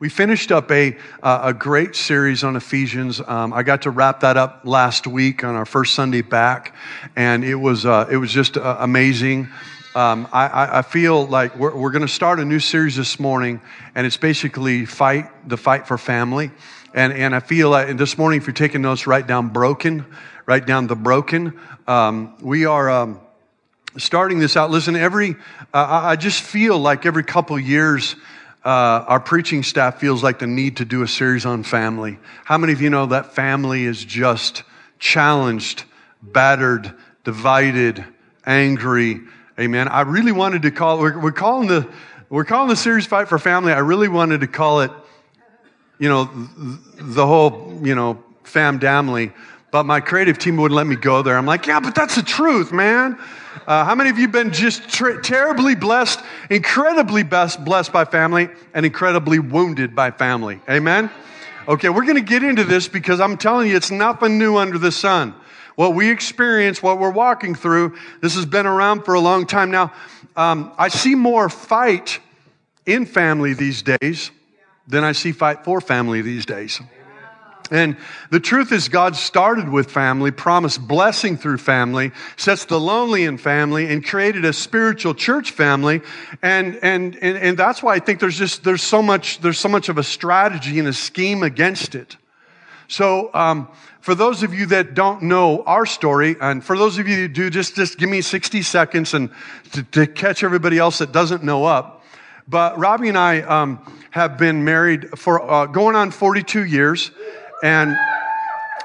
We finished up a, uh, a great series on Ephesians. Um, I got to wrap that up last week on our first Sunday back, and it was, uh, it was just uh, amazing. Um, I, I, feel like we're, we're going to start a new series this morning, and it's basically fight the fight for family. And, and I feel like this morning, if you're taking notes, write down broken, write down the broken. Um, we are um, starting this out. Listen, every uh, I just feel like every couple years uh, our preaching staff feels like the need to do a series on family. How many of you know that family is just challenged, battered, divided, angry? Amen. I really wanted to call, we're, we're calling the, we're calling the series Fight for Family. I really wanted to call it, you know, the whole, you know, fam damly, but my creative team wouldn't let me go there. I'm like, yeah, but that's the truth, man. Uh, how many of you been just ter- terribly blessed, incredibly best, blessed by family, and incredibly wounded by family? Amen? Okay, we're going to get into this because I'm telling you, it's nothing new under the sun. What we experience, what we're walking through, this has been around for a long time now. Um, I see more fight in family these days than I see fight for family these days. And the truth is, God started with family, promised blessing through family, sets the lonely in family, and created a spiritual church family. And, and, and, and that's why I think there's just, there's so much, there's so much of a strategy and a scheme against it. So, um, for those of you that don't know our story, and for those of you that do, just, just give me 60 seconds and to, to catch everybody else that doesn't know up. But Robbie and I, um, have been married for, uh, going on 42 years. And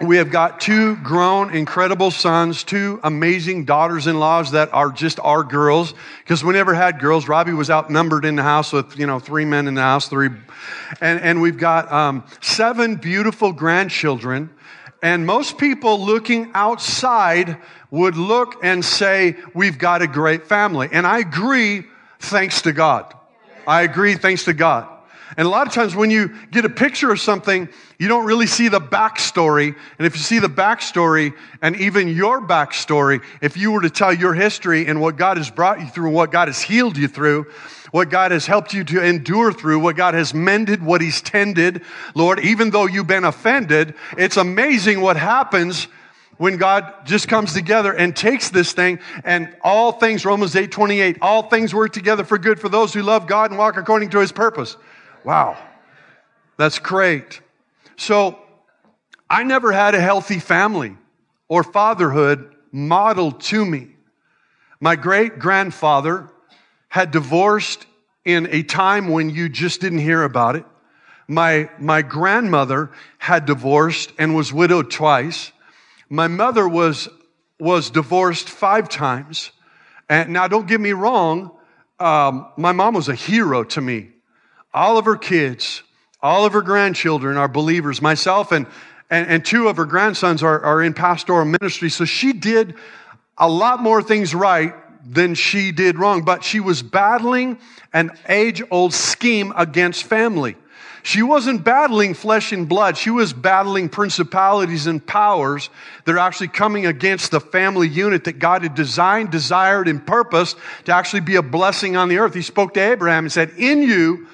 we have got two grown, incredible sons, two amazing daughters in laws that are just our girls. Because we never had girls. Robbie was outnumbered in the house with, you know, three men in the house, three. And, and we've got um, seven beautiful grandchildren. And most people looking outside would look and say, We've got a great family. And I agree, thanks to God. I agree, thanks to God. And a lot of times when you get a picture of something, you don't really see the backstory. And if you see the backstory and even your backstory, if you were to tell your history and what God has brought you through, what God has healed you through, what God has helped you to endure through, what God has mended, what He's tended, Lord, even though you've been offended, it's amazing what happens when God just comes together and takes this thing and all things, Romans 8 28, all things work together for good for those who love God and walk according to His purpose. Wow. That's great. So I never had a healthy family or fatherhood modeled to me. My great grandfather had divorced in a time when you just didn't hear about it. My, my grandmother had divorced and was widowed twice. My mother was, was divorced five times. And now don't get me wrong. Um, my mom was a hero to me all of her kids, all of her grandchildren are believers. Myself and, and, and two of her grandsons are, are in pastoral ministry. So she did a lot more things right than she did wrong, but she was battling an age old scheme against family. She wasn't battling flesh and blood. She was battling principalities and powers that are actually coming against the family unit that God had designed, desired, and purposed to actually be a blessing on the earth. He spoke to Abraham and said, In you,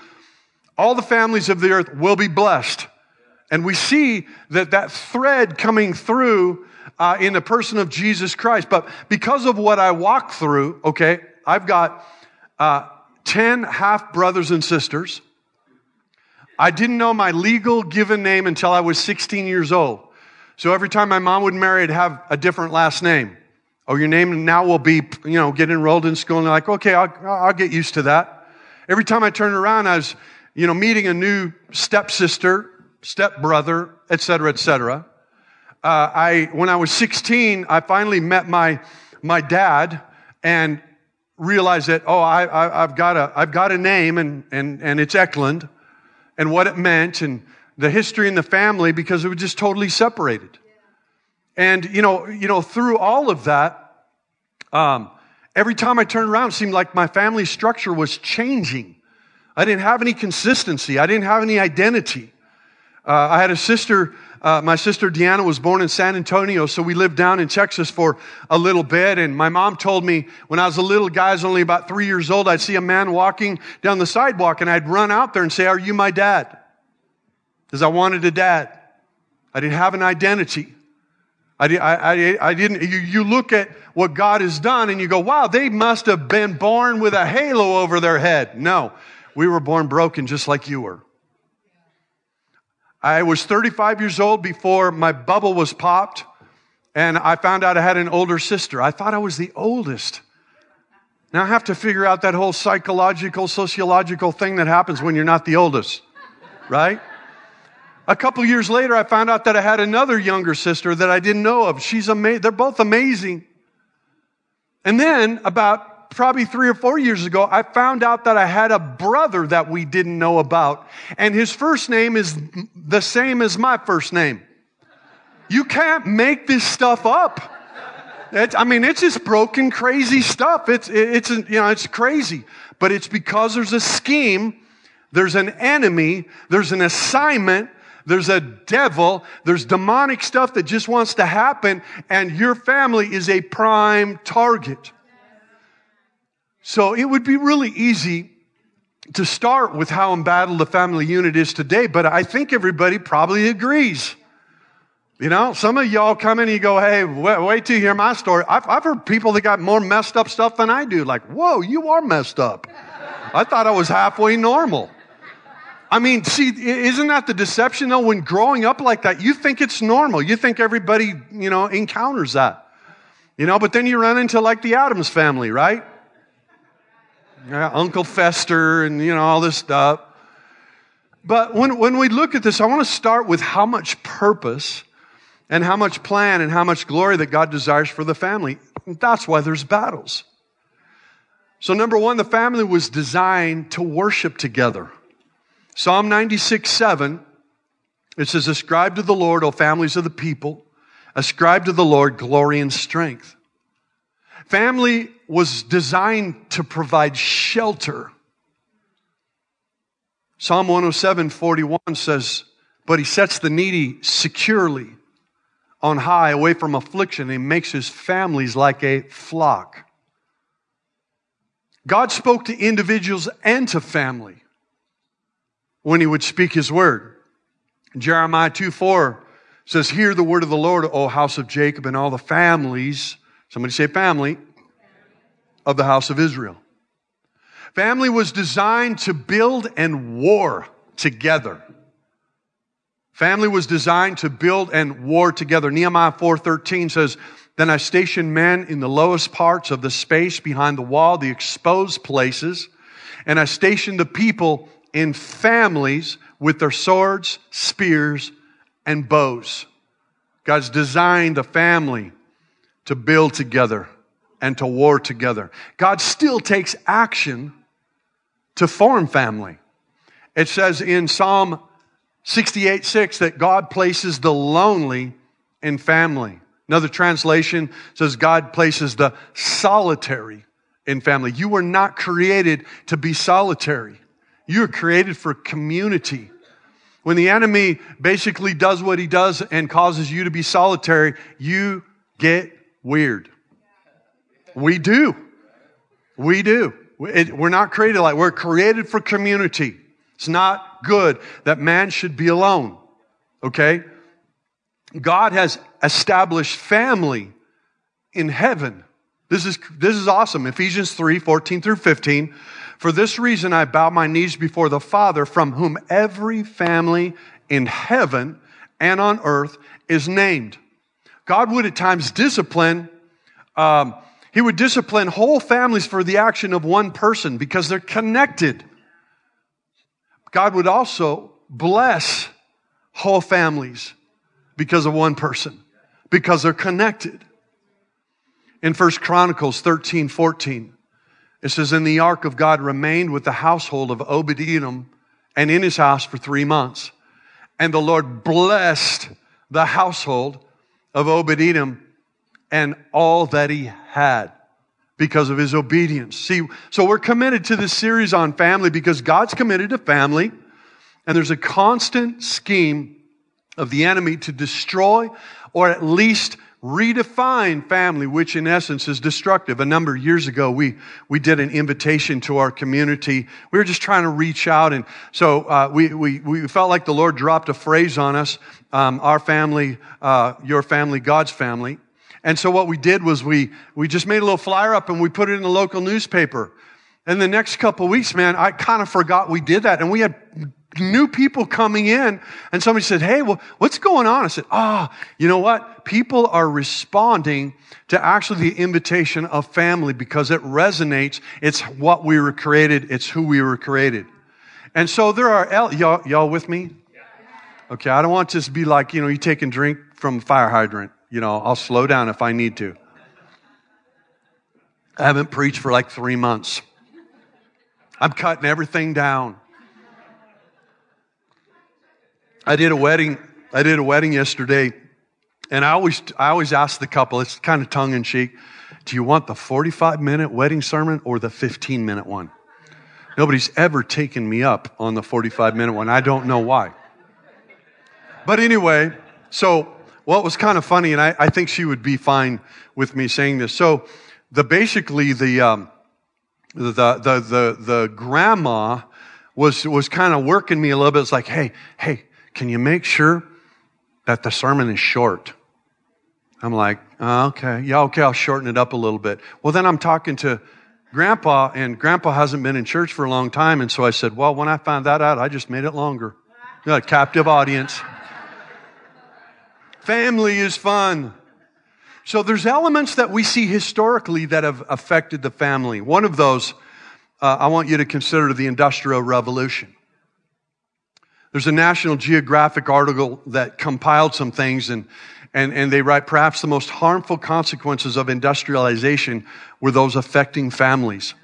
all the families of the earth will be blessed. And we see that that thread coming through uh, in the person of Jesus Christ. But because of what I walk through, okay, I've got uh, 10 half brothers and sisters. I didn't know my legal given name until I was 16 years old. So every time my mom would marry, I'd have a different last name. Oh, your name now will be, you know, get enrolled in school. And they're like, okay, I'll, I'll get used to that. Every time I turned around, I was you know, meeting a new stepsister, stepbrother, et cetera, et cetera. Uh, I, when I was 16, I finally met my, my dad and realized that, oh, I, have got a, I've got a name and, and, and it's Eklund and what it meant and the history in the family because it was just totally separated. And, you know, you know, through all of that, um, every time I turned around, it seemed like my family structure was changing. I didn't have any consistency. I didn't have any identity. Uh, I had a sister, uh, my sister Deanna was born in San Antonio, so we lived down in Texas for a little bit. And my mom told me when I was a little guy, I was only about three years old, I'd see a man walking down the sidewalk and I'd run out there and say, Are you my dad? because I wanted a dad. I didn't have an identity. I, I, I, didn't, you, you look at what God has done and you go, wow, they must have been born with a halo over their head. No, we were born broken just like you were. I was 35 years old before my bubble was popped, and I found out I had an older sister. I thought I was the oldest. Now I have to figure out that whole psychological, sociological thing that happens when you're not the oldest, right? A couple years later, I found out that I had another younger sister that I didn't know of. She's amazing. They're both amazing. And then about probably three or four years ago, I found out that I had a brother that we didn't know about. And his first name is the same as my first name. You can't make this stuff up. It's, I mean, it's just broken, crazy stuff. It's, it's, you know, it's crazy. But it's because there's a scheme, there's an enemy, there's an assignment, there's a devil, there's demonic stuff that just wants to happen, and your family is a prime target. So it would be really easy to start with how embattled the family unit is today, but I think everybody probably agrees. You know, some of y'all come in and you go, hey, wait, wait till you hear my story. I've, I've heard people that got more messed up stuff than I do. Like, whoa, you are messed up. I thought I was halfway normal. I mean, see, isn't that the deception though? When growing up like that, you think it's normal. You think everybody, you know, encounters that. You know, but then you run into like the Addams family, right? Yeah, Uncle Fester and, you know, all this stuff. But when, when we look at this, I want to start with how much purpose and how much plan and how much glory that God desires for the family. That's why there's battles. So, number one, the family was designed to worship together. Psalm 96 7, it says, Ascribe to the Lord, O families of the people, ascribe to the Lord glory and strength. Family was designed to provide shelter. Psalm 107 41 says, But he sets the needy securely on high, away from affliction. He makes his families like a flock. God spoke to individuals and to family when he would speak his word. Jeremiah 2 4 says, Hear the word of the Lord, O house of Jacob, and all the families, somebody say family, of the house of Israel. Family was designed to build and war together. Family was designed to build and war together. Nehemiah 4:13 says, "Then I stationed men in the lowest parts of the space behind the wall, the exposed places, and I stationed the people in families with their swords, spears, and bows. God's designed a family to build together and to war together. God still takes action to form family. It says in Psalm 68 6 that God places the lonely in family. Another translation says God places the solitary in family. You were not created to be solitary. You're created for community. When the enemy basically does what he does and causes you to be solitary, you get weird. We do. We do. We're not created like we're created for community. It's not good that man should be alone. Okay? God has established family in heaven. This is, this is awesome. Ephesians 3 14 through 15. For this reason, I bow my knees before the Father, from whom every family in heaven and on earth is named. God would at times discipline, um, He would discipline whole families for the action of one person because they're connected. God would also bless whole families because of one person, because they're connected. In First Chronicles 13, 14, it says, And the ark of God remained with the household of Obed Edom and in his house for three months. And the Lord blessed the household of Obed Edom and all that he had because of his obedience. See, so we're committed to this series on family because God's committed to family, and there's a constant scheme of the enemy to destroy or at least redefine family, which in essence is destructive. A number of years ago, we, we did an invitation to our community. We were just trying to reach out. And so uh, we, we, we felt like the Lord dropped a phrase on us um, our family, uh, your family, God's family. And so what we did was we, we just made a little flyer up and we put it in the local newspaper. And the next couple weeks, man, I kind of forgot we did that. And we had new people coming in and somebody said, Hey, well, what's going on? I said, Ah, oh, you know what? People are responding to actually the invitation of family because it resonates. It's what we were created. It's who we were created. And so there are, y'all, y'all with me? Okay. I don't want this to be like, you know, you take and drink from a fire hydrant. You know, I'll slow down if I need to. I haven't preached for like three months. I'm cutting everything down. I did a wedding. I did a wedding yesterday, and I always, I always ask the couple. It's kind of tongue in cheek. Do you want the 45 minute wedding sermon or the 15 minute one? Nobody's ever taken me up on the 45 minute one. I don't know why. But anyway, so what was kind of funny, and I, I think she would be fine with me saying this. So the basically the um, the the the the grandma was was kind of working me a little bit. It's like, hey, hey, can you make sure that the sermon is short? I'm like, oh, okay, yeah, okay, I'll shorten it up a little bit. Well, then I'm talking to grandpa, and grandpa hasn't been in church for a long time. And so I said, well, when I found that out, I just made it longer. A captive audience. Family is fun. So there's elements that we see historically that have affected the family. One of those, uh, I want you to consider the Industrial Revolution. There's a National Geographic article that compiled some things and, and, and they write perhaps the most harmful consequences of industrialization were those affecting families.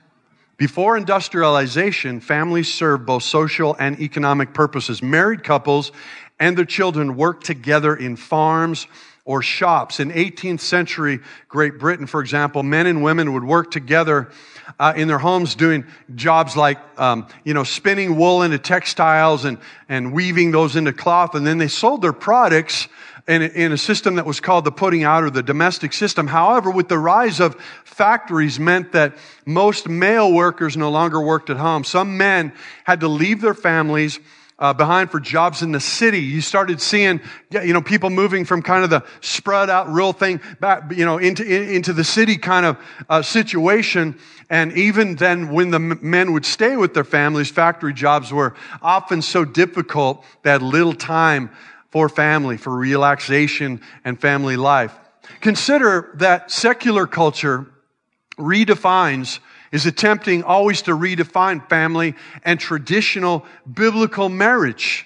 Before industrialization, families served both social and economic purposes. Married couples and their children worked together in farms or shops. In 18th century Great Britain, for example, men and women would work together uh, in their homes doing jobs like, um, you know, spinning wool into textiles and, and weaving those into cloth. And then they sold their products in, in a system that was called the putting out or the domestic system. However, with the rise of factories meant that most male workers no longer worked at home. Some men had to leave their families uh, behind for jobs in the city. You started seeing, you know, people moving from kind of the spread out real thing back, you know, into, into the city kind of uh, situation. And even then, when the men would stay with their families, factory jobs were often so difficult that little time for family, for relaxation and family life. Consider that secular culture redefines is attempting always to redefine family and traditional biblical marriage.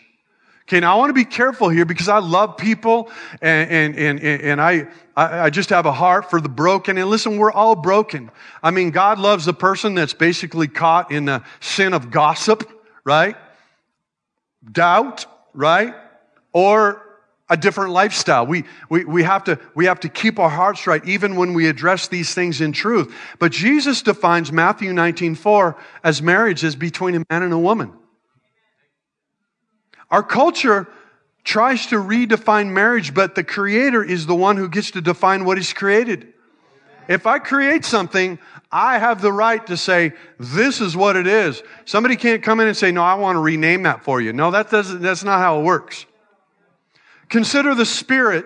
Okay, now I want to be careful here because I love people and, and, and, and I, I just have a heart for the broken. And listen, we're all broken. I mean, God loves the person that's basically caught in the sin of gossip, right? Doubt, right? Or a different lifestyle. We, we, we, have to, we have to keep our hearts right even when we address these things in truth. But Jesus defines Matthew 19, 4 as marriage is between a man and a woman. Our culture tries to redefine marriage, but the creator is the one who gets to define what is created. If I create something, I have the right to say, this is what it is. Somebody can't come in and say, no, I want to rename that for you. No, that doesn't, that's not how it works. Consider the spirit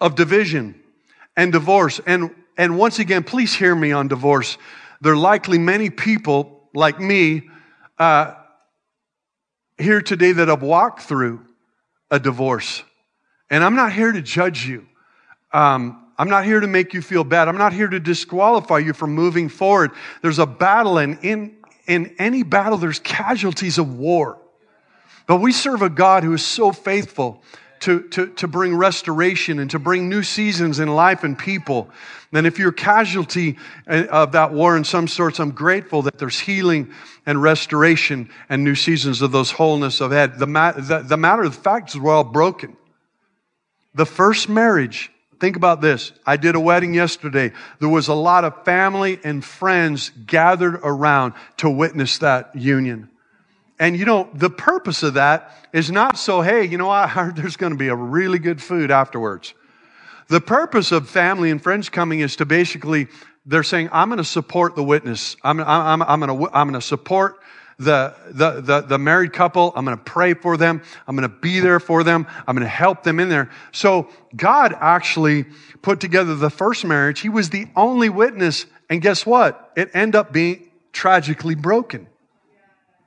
of division and divorce. And, and once again, please hear me on divorce. There are likely many people like me uh, here today that have walked through a divorce. And I'm not here to judge you. Um, I'm not here to make you feel bad. I'm not here to disqualify you from moving forward. There's a battle, and in, in any battle, there's casualties of war. But we serve a God who is so faithful to, to, to bring restoration and to bring new seasons in life and people. And if you're a casualty uh, of that war in some sorts, I'm grateful that there's healing and restoration and new seasons of those wholeness of head. The, ma- the, the matter of the fact is we're all broken. The first marriage, think about this. I did a wedding yesterday. There was a lot of family and friends gathered around to witness that union. And you know, the purpose of that is not so, hey, you know, I heard there's going to be a really good food afterwards. The purpose of family and friends coming is to basically, they're saying, I'm going to support the witness. I'm, I'm, I'm going to, I'm going to support the, the, the, the married couple. I'm going to pray for them. I'm going to be there for them. I'm going to help them in there. So God actually put together the first marriage. He was the only witness. And guess what? It ended up being tragically broken.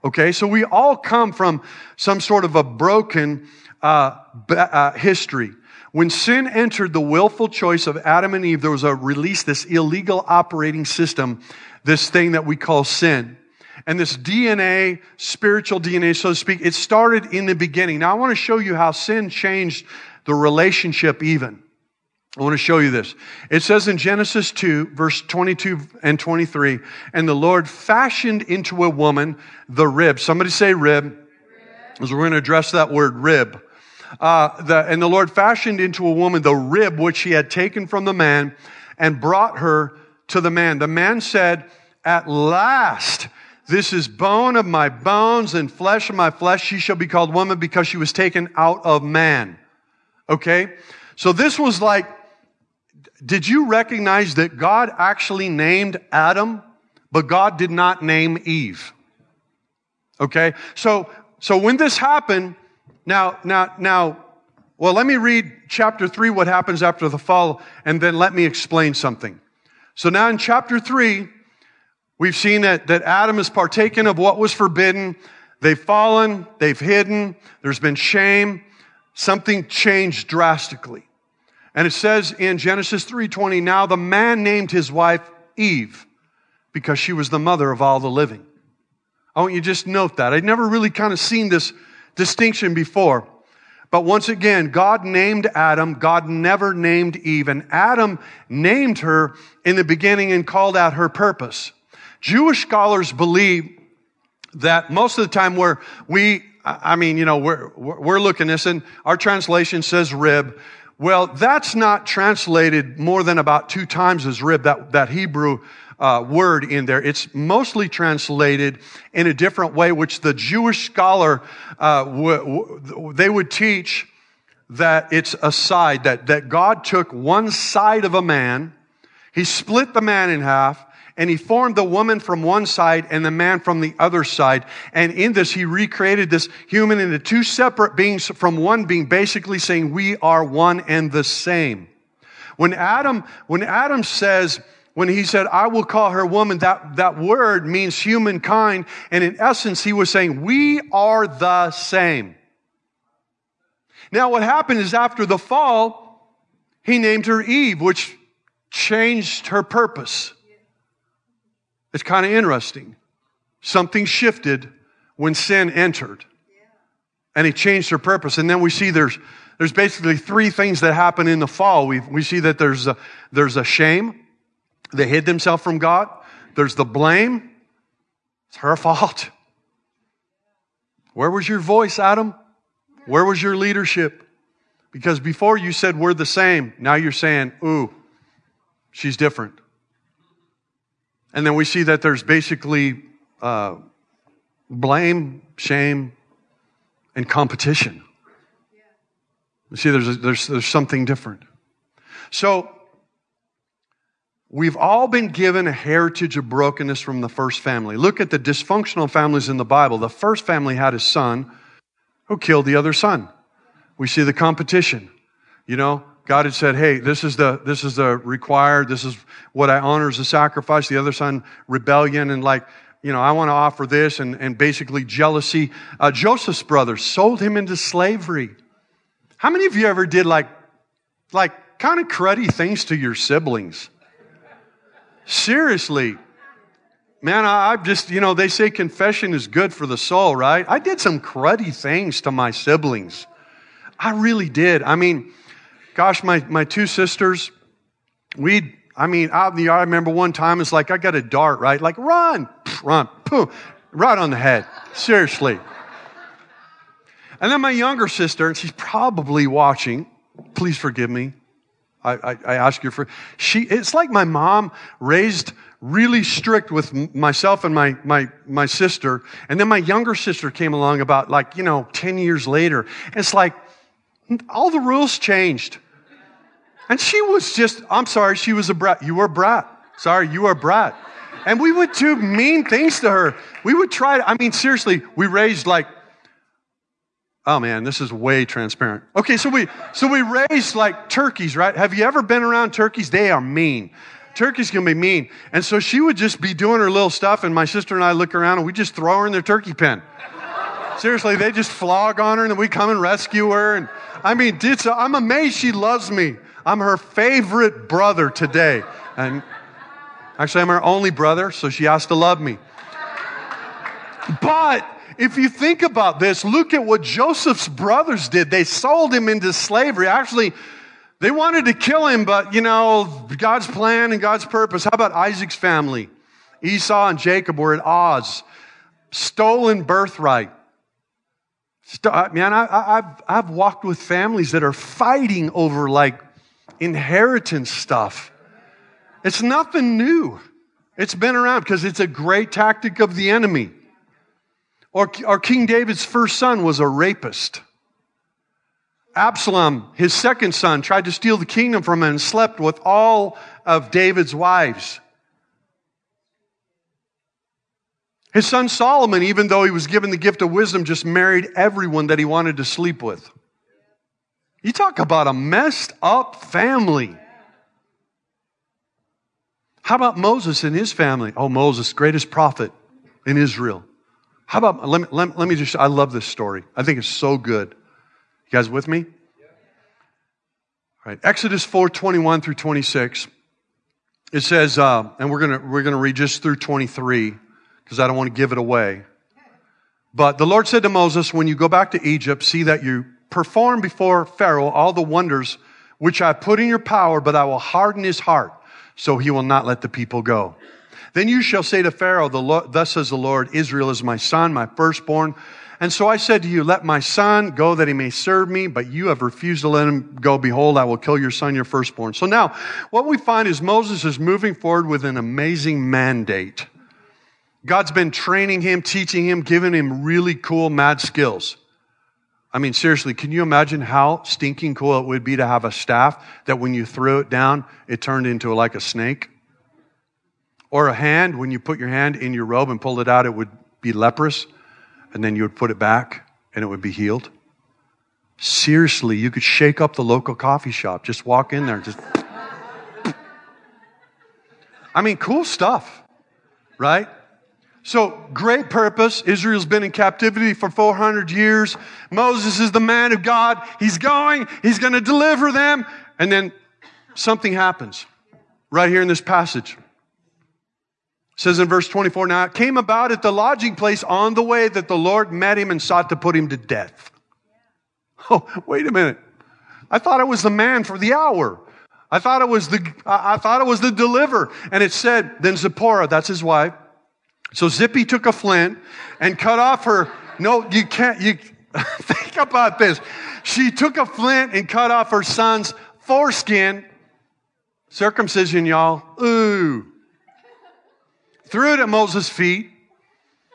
Okay, so we all come from some sort of a broken uh, uh, history. When sin entered the willful choice of Adam and Eve, there was a release, this illegal operating system, this thing that we call sin. And this DNA, spiritual DNA, so to speak, it started in the beginning. Now I want to show you how sin changed the relationship even. I want to show you this. It says in Genesis 2, verse 22 and 23, and the Lord fashioned into a woman the rib. Somebody say rib. As we're going to address that word rib. Uh, the, and the Lord fashioned into a woman the rib which he had taken from the man and brought her to the man. The man said, At last, this is bone of my bones and flesh of my flesh. She shall be called woman because she was taken out of man. Okay? So this was like did you recognize that God actually named Adam, but God did not name Eve? Okay? So, so when this happened, now, now, now, well, let me read chapter three, what happens after the fall, and then let me explain something. So now in chapter three, we've seen that, that Adam has partaken of what was forbidden. They've fallen, they've hidden, there's been shame. Something changed drastically. And it says in Genesis 3:20, now the man named his wife Eve because she was the mother of all the living. I want you to just note that. I'd never really kind of seen this distinction before. But once again, God named Adam. God never named Eve. And Adam named her in the beginning and called out her purpose. Jewish scholars believe that most of the time where we, I mean, you know, we're, we're looking this and our translation says rib. Well, that's not translated more than about two times as rib, that, that Hebrew uh, word in there. It's mostly translated in a different way, which the Jewish scholar, uh, w- w- they would teach that it's a side, that, that God took one side of a man, he split the man in half, and he formed the woman from one side and the man from the other side. And in this, he recreated this human into two separate beings from one being, basically saying we are one and the same. When Adam, when Adam says, when he said, I will call her woman, that, that word means humankind. And in essence, he was saying, we are the same. Now, what happened is after the fall, he named her Eve, which changed her purpose. It's kind of interesting. Something shifted when sin entered. And it changed her purpose. And then we see there's, there's basically three things that happen in the fall. We, we see that there's a, there's a shame. They hid themselves from God. There's the blame. It's her fault. Where was your voice, Adam? Where was your leadership? Because before you said we're the same, now you're saying, ooh, she's different. And then we see that there's basically uh, blame, shame, and competition. We see there's, a, there's, there's something different. So, we've all been given a heritage of brokenness from the first family. Look at the dysfunctional families in the Bible. The first family had a son who killed the other son. We see the competition. You know, God had said, Hey, this is the, this is the required, this is what I honor as a sacrifice. The other son, rebellion and like, you know, I want to offer this and, and basically jealousy. Uh, Joseph's brothers sold him into slavery. How many of you ever did like, like kind of cruddy things to your siblings? Seriously. Man, I, I've just, you know, they say confession is good for the soul, right? I did some cruddy things to my siblings. I really did. I mean, Gosh, my, my two sisters, we I mean, out in the yard, I remember one time it's like I got a dart, right? Like, run, run, boom, right on the head. Seriously. And then my younger sister, and she's probably watching, please forgive me. I, I, I ask you for, she, it's like my mom raised really strict with myself and my, my, my sister. And then my younger sister came along about like, you know, 10 years later. It's like all the rules changed. And she was just, I'm sorry, she was a brat. You were a brat. Sorry, you were a brat. And we would do mean things to her. We would try, to, I mean, seriously, we raised like, oh man, this is way transparent. Okay, so we, so we raised like turkeys, right? Have you ever been around turkeys? They are mean. Turkeys can be mean. And so she would just be doing her little stuff, and my sister and I look around and we just throw her in their turkey pen. Seriously, they just flog on her and then we come and rescue her. And I mean, I'm amazed she loves me. I'm her favorite brother today. And actually, I'm her only brother, so she has to love me. But if you think about this, look at what Joseph's brothers did. They sold him into slavery. Actually, they wanted to kill him, but you know, God's plan and God's purpose. How about Isaac's family? Esau and Jacob were at odds. Stolen birthright. Man, I, have I've walked with families that are fighting over like inheritance stuff. It's nothing new. It's been around because it's a great tactic of the enemy. Or, or King David's first son was a rapist. Absalom, his second son, tried to steal the kingdom from him and slept with all of David's wives. His son Solomon, even though he was given the gift of wisdom, just married everyone that he wanted to sleep with. You talk about a messed up family. How about Moses and his family? Oh, Moses, greatest prophet in Israel. How about, let me, let, let me just, I love this story. I think it's so good. You guys with me? All right, Exodus 4 21 through 26. It says, uh, and we're going to we're gonna read just through 23 because I don't want to give it away. But the Lord said to Moses, When you go back to Egypt, see that you perform before Pharaoh all the wonders which I put in your power, but I will harden his heart, so he will not let the people go. Then you shall say to Pharaoh, Thus says the Lord, Israel is my son, my firstborn. And so I said to you, Let my son go that he may serve me, but you have refused to let him go. Behold, I will kill your son, your firstborn. So now, what we find is Moses is moving forward with an amazing mandate. God's been training him, teaching him, giving him really cool mad skills. I mean, seriously, can you imagine how stinking cool it would be to have a staff that when you threw it down, it turned into like a snake? Or a hand, when you put your hand in your robe and pulled it out, it would be leprous, and then you would put it back and it would be healed? Seriously, you could shake up the local coffee shop. Just walk in there and just. I mean, cool stuff, right? So, great purpose. Israel's been in captivity for 400 years. Moses is the man of God. He's going, he's going to deliver them. And then something happens right here in this passage. It says in verse 24, now it came about at the lodging place on the way that the Lord met him and sought to put him to death. Oh, wait a minute. I thought it was the man for the hour. I thought it was the, I thought it was the deliverer. And it said, then Zipporah, that's his wife, so Zippy took a flint and cut off her. No, you can't. You think about this. She took a flint and cut off her son's foreskin. Circumcision, y'all. Ooh. Threw it at Moses' feet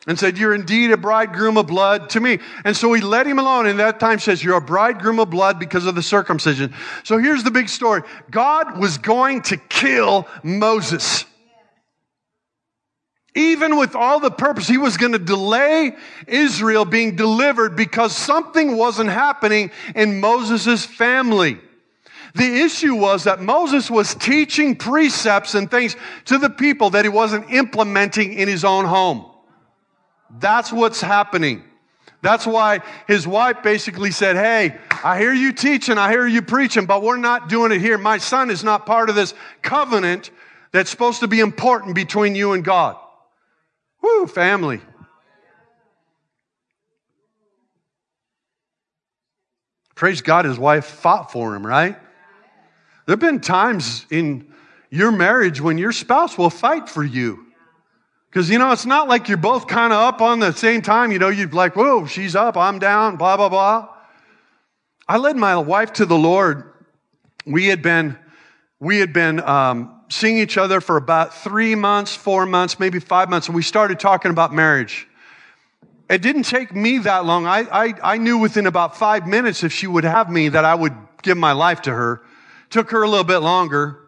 and said, You're indeed a bridegroom of blood to me. And so he let him alone. And that time says, You're a bridegroom of blood because of the circumcision. So here's the big story God was going to kill Moses. Even with all the purpose, he was going to delay Israel being delivered because something wasn't happening in Moses' family. The issue was that Moses was teaching precepts and things to the people that he wasn't implementing in his own home. That's what's happening. That's why his wife basically said, Hey, I hear you teaching, I hear you preaching, but we're not doing it here. My son is not part of this covenant that's supposed to be important between you and God. Woo, family. Praise God, his wife fought for him, right? There have been times in your marriage when your spouse will fight for you. Because, you know, it's not like you're both kind of up on the same time. You know, you're like, whoa, she's up, I'm down, blah, blah, blah. I led my wife to the Lord. We had been, we had been um, seeing each other for about three months, four months, maybe five months, and we started talking about marriage. It didn't take me that long. I, I, I knew within about five minutes if she would have me that I would give my life to her Took her a little bit longer.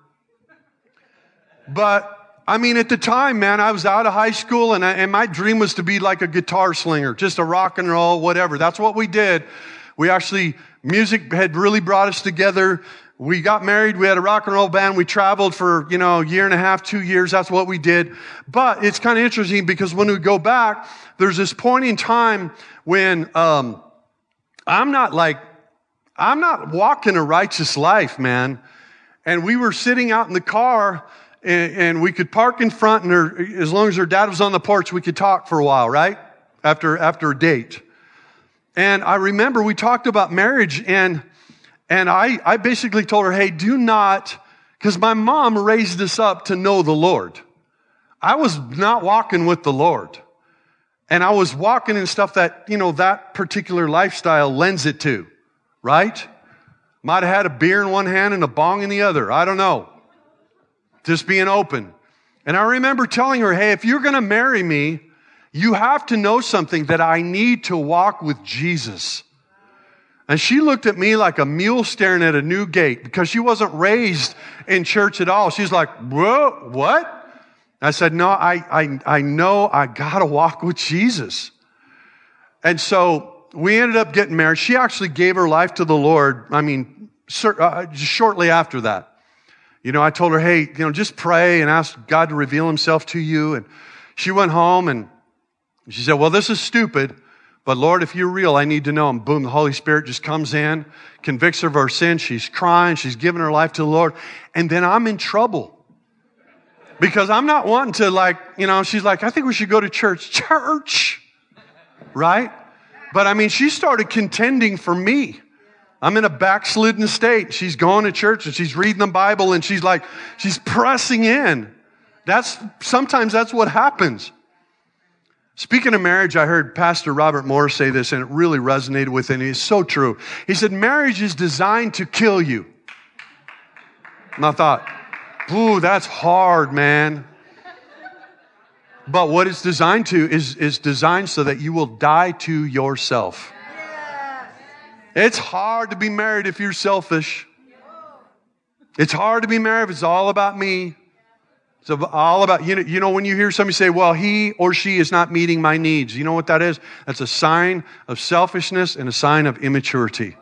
But I mean, at the time, man, I was out of high school and, I, and my dream was to be like a guitar slinger, just a rock and roll, whatever. That's what we did. We actually, music had really brought us together. We got married. We had a rock and roll band. We traveled for, you know, a year and a half, two years. That's what we did. But it's kind of interesting because when we go back, there's this point in time when, um, I'm not like, I'm not walking a righteous life, man. And we were sitting out in the car and, and we could park in front and her, as long as her dad was on the porch, we could talk for a while, right? After, after a date. And I remember we talked about marriage and, and I, I basically told her, hey, do not, because my mom raised us up to know the Lord. I was not walking with the Lord. And I was walking in stuff that, you know, that particular lifestyle lends it to, right? Might have had a beer in one hand and a bong in the other. I don't know just being open. And I remember telling her, hey, if you're going to marry me, you have to know something that I need to walk with Jesus. And she looked at me like a mule staring at a new gate because she wasn't raised in church at all. She's like, whoa, what? I said, no, I, I, I know I got to walk with Jesus. And so we ended up getting married. She actually gave her life to the Lord. I mean, uh, shortly after that. You know, I told her, hey, you know, just pray and ask God to reveal himself to you. And she went home she said, well, this is stupid, but Lord, if you're real, I need to know. And boom, the Holy Spirit just comes in, convicts her of her sin. She's crying. She's giving her life to the Lord. And then I'm in trouble because I'm not wanting to like, you know, she's like, I think we should go to church. Church, right? But I mean, she started contending for me. I'm in a backslidden state. She's going to church and she's reading the Bible and she's like, she's pressing in. That's, sometimes that's what happens. Speaking of marriage, I heard Pastor Robert Moore say this and it really resonated with me. It's so true. He said, marriage is designed to kill you. And I thought, ooh, that's hard, man. But what it's designed to is, is designed so that you will die to yourself. It's hard to be married if you're selfish. It's hard to be married if it's all about me. It's all about, you know, you know, when you hear somebody say, well, he or she is not meeting my needs, you know what that is? That's a sign of selfishness and a sign of immaturity.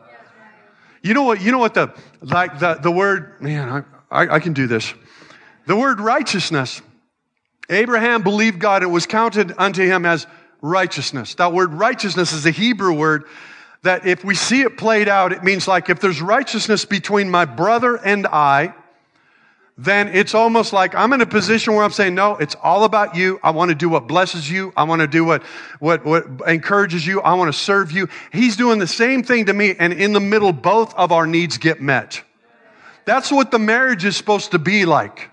You know what, you know what the, like the, the word, man, I, I, I can do this. The word righteousness, Abraham believed God and it was counted unto him as righteousness. That word righteousness is a Hebrew word that if we see it played out, it means like if there's righteousness between my brother and I, then it's almost like I'm in a position where I'm saying, no, it's all about you. I want to do what blesses you. I want to do what, what, what encourages you. I want to serve you. He's doing the same thing to me. And in the middle, both of our needs get met. That's what the marriage is supposed to be like.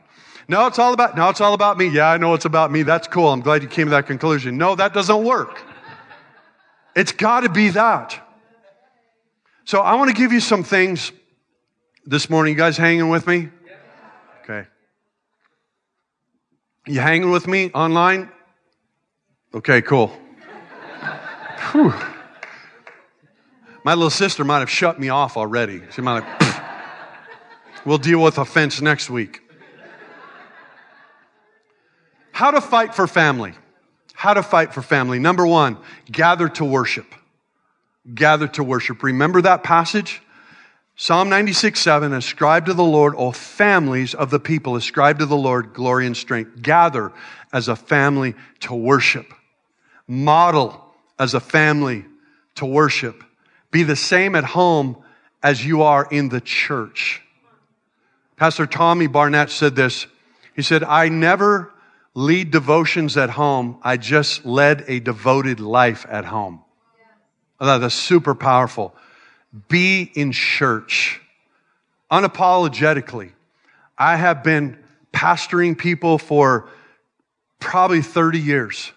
No, it's all about, no, it's all about me. Yeah, I know it's about me. That's cool. I'm glad you came to that conclusion. No, that doesn't work. It's got to be that. So I want to give you some things this morning. You guys hanging with me? Okay. You hanging with me online? Okay, cool. Whew. My little sister might have shut me off already. She might have, we'll deal with offense next week. How to fight for family. How to fight for family. Number one, gather to worship gather to worship. Remember that passage? Psalm 96, 7, ascribe to the Lord, all families of the people, ascribe to the Lord glory and strength. Gather as a family to worship. Model as a family to worship. Be the same at home as you are in the church. Pastor Tommy Barnett said this. He said, I never lead devotions at home. I just led a devoted life at home. I thought that's super powerful. Be in church unapologetically. I have been pastoring people for probably 30 years.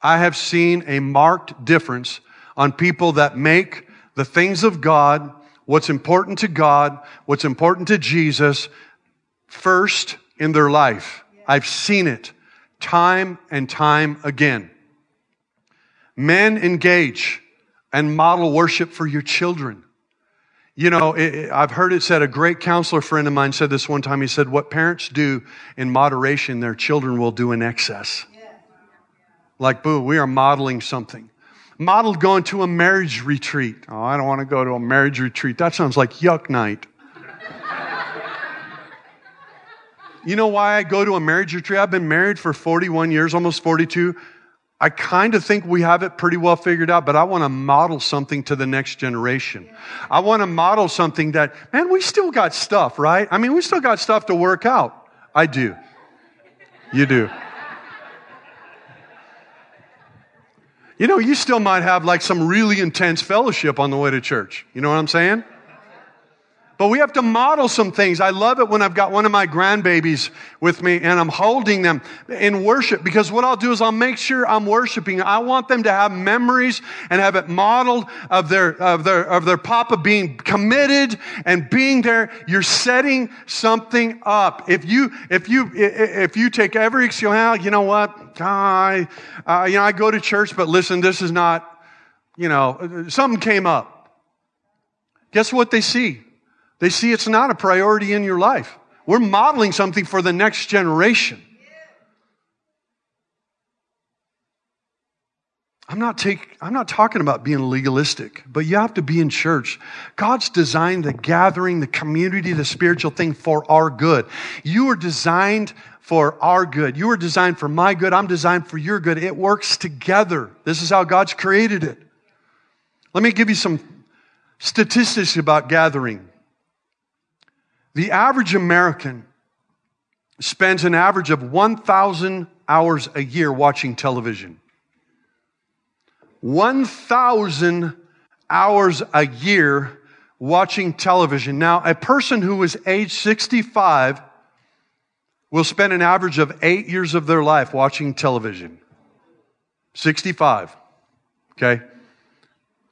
I have seen a marked difference on people that make the things of God, what's important to God, what's important to Jesus, first in their life. I've seen it time and time again. Men engage and model worship for your children. You know, it, I've heard it said, a great counselor friend of mine said this one time. He said, What parents do in moderation, their children will do in excess. Like, boo, we are modeling something. Modeled going to a marriage retreat. Oh, I don't want to go to a marriage retreat. That sounds like yuck night. you know why I go to a marriage retreat? I've been married for 41 years, almost 42. I kind of think we have it pretty well figured out, but I want to model something to the next generation. I want to model something that, man, we still got stuff, right? I mean, we still got stuff to work out. I do. You do. You know, you still might have like some really intense fellowship on the way to church. You know what I'm saying? But we have to model some things. I love it when I've got one of my grandbabies with me and I'm holding them in worship because what I'll do is I'll make sure I'm worshiping. I want them to have memories and have it modeled of their, of their, of their papa being committed and being there. You're setting something up. If you, if you, if you take every excuse, well, you know what? I, uh, you know, I go to church, but listen, this is not, you know, something came up. Guess what they see? They see it's not a priority in your life. We're modeling something for the next generation. I'm not, take, I'm not talking about being legalistic, but you have to be in church. God's designed the gathering, the community, the spiritual thing for our good. You are designed for our good. You are designed for my good. I'm designed for your good. It works together. This is how God's created it. Let me give you some statistics about gathering. The average American spends an average of 1,000 hours a year watching television. 1,000 hours a year watching television. Now, a person who is age 65 will spend an average of eight years of their life watching television. 65. Okay?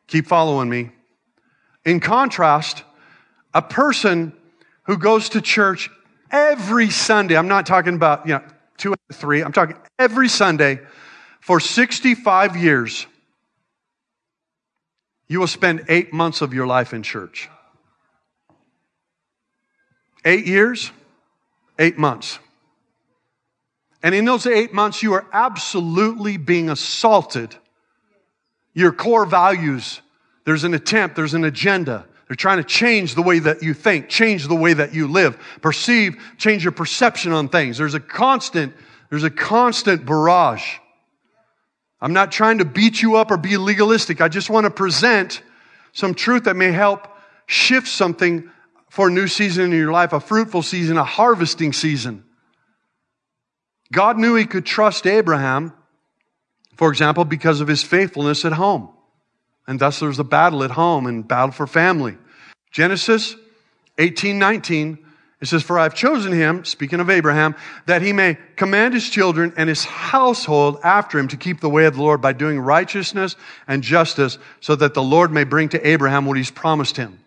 Keep following me. In contrast, a person who goes to church every Sunday. I'm not talking about, you know, two and three. I'm talking every Sunday for 65 years. You will spend eight months of your life in church. Eight years, eight months. And in those eight months, you are absolutely being assaulted. Your core values, there's an attempt, there's an agenda. They're trying to change the way that you think, change the way that you live, perceive, change your perception on things. There's a constant, there's a constant barrage. I'm not trying to beat you up or be legalistic. I just want to present some truth that may help shift something for a new season in your life, a fruitful season, a harvesting season. God knew he could trust Abraham, for example, because of his faithfulness at home. And thus there's a battle at home and battle for family. Genesis 18, 19, it says, For I've chosen him, speaking of Abraham, that he may command his children and his household after him to keep the way of the Lord by doing righteousness and justice, so that the Lord may bring to Abraham what he's promised him.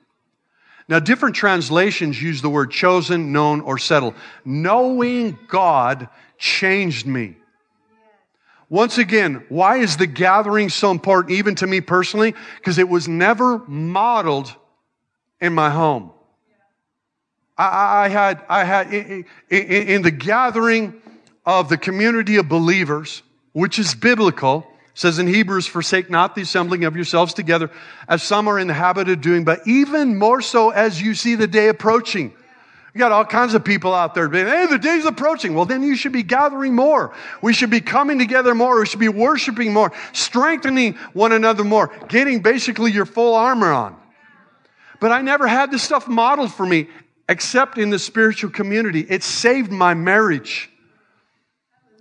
Now, different translations use the word chosen, known, or settled. Knowing God changed me. Once again, why is the gathering so important, even to me personally? Because it was never modeled in my home. I, I had, I had in, in the gathering of the community of believers, which is biblical, says in Hebrews, forsake not the assembling of yourselves together, as some are in the habit of doing, but even more so as you see the day approaching. You got all kinds of people out there being, hey, the day's approaching. Well, then you should be gathering more. We should be coming together more. We should be worshiping more, strengthening one another more, getting basically your full armor on. But I never had this stuff modeled for me except in the spiritual community. It saved my marriage.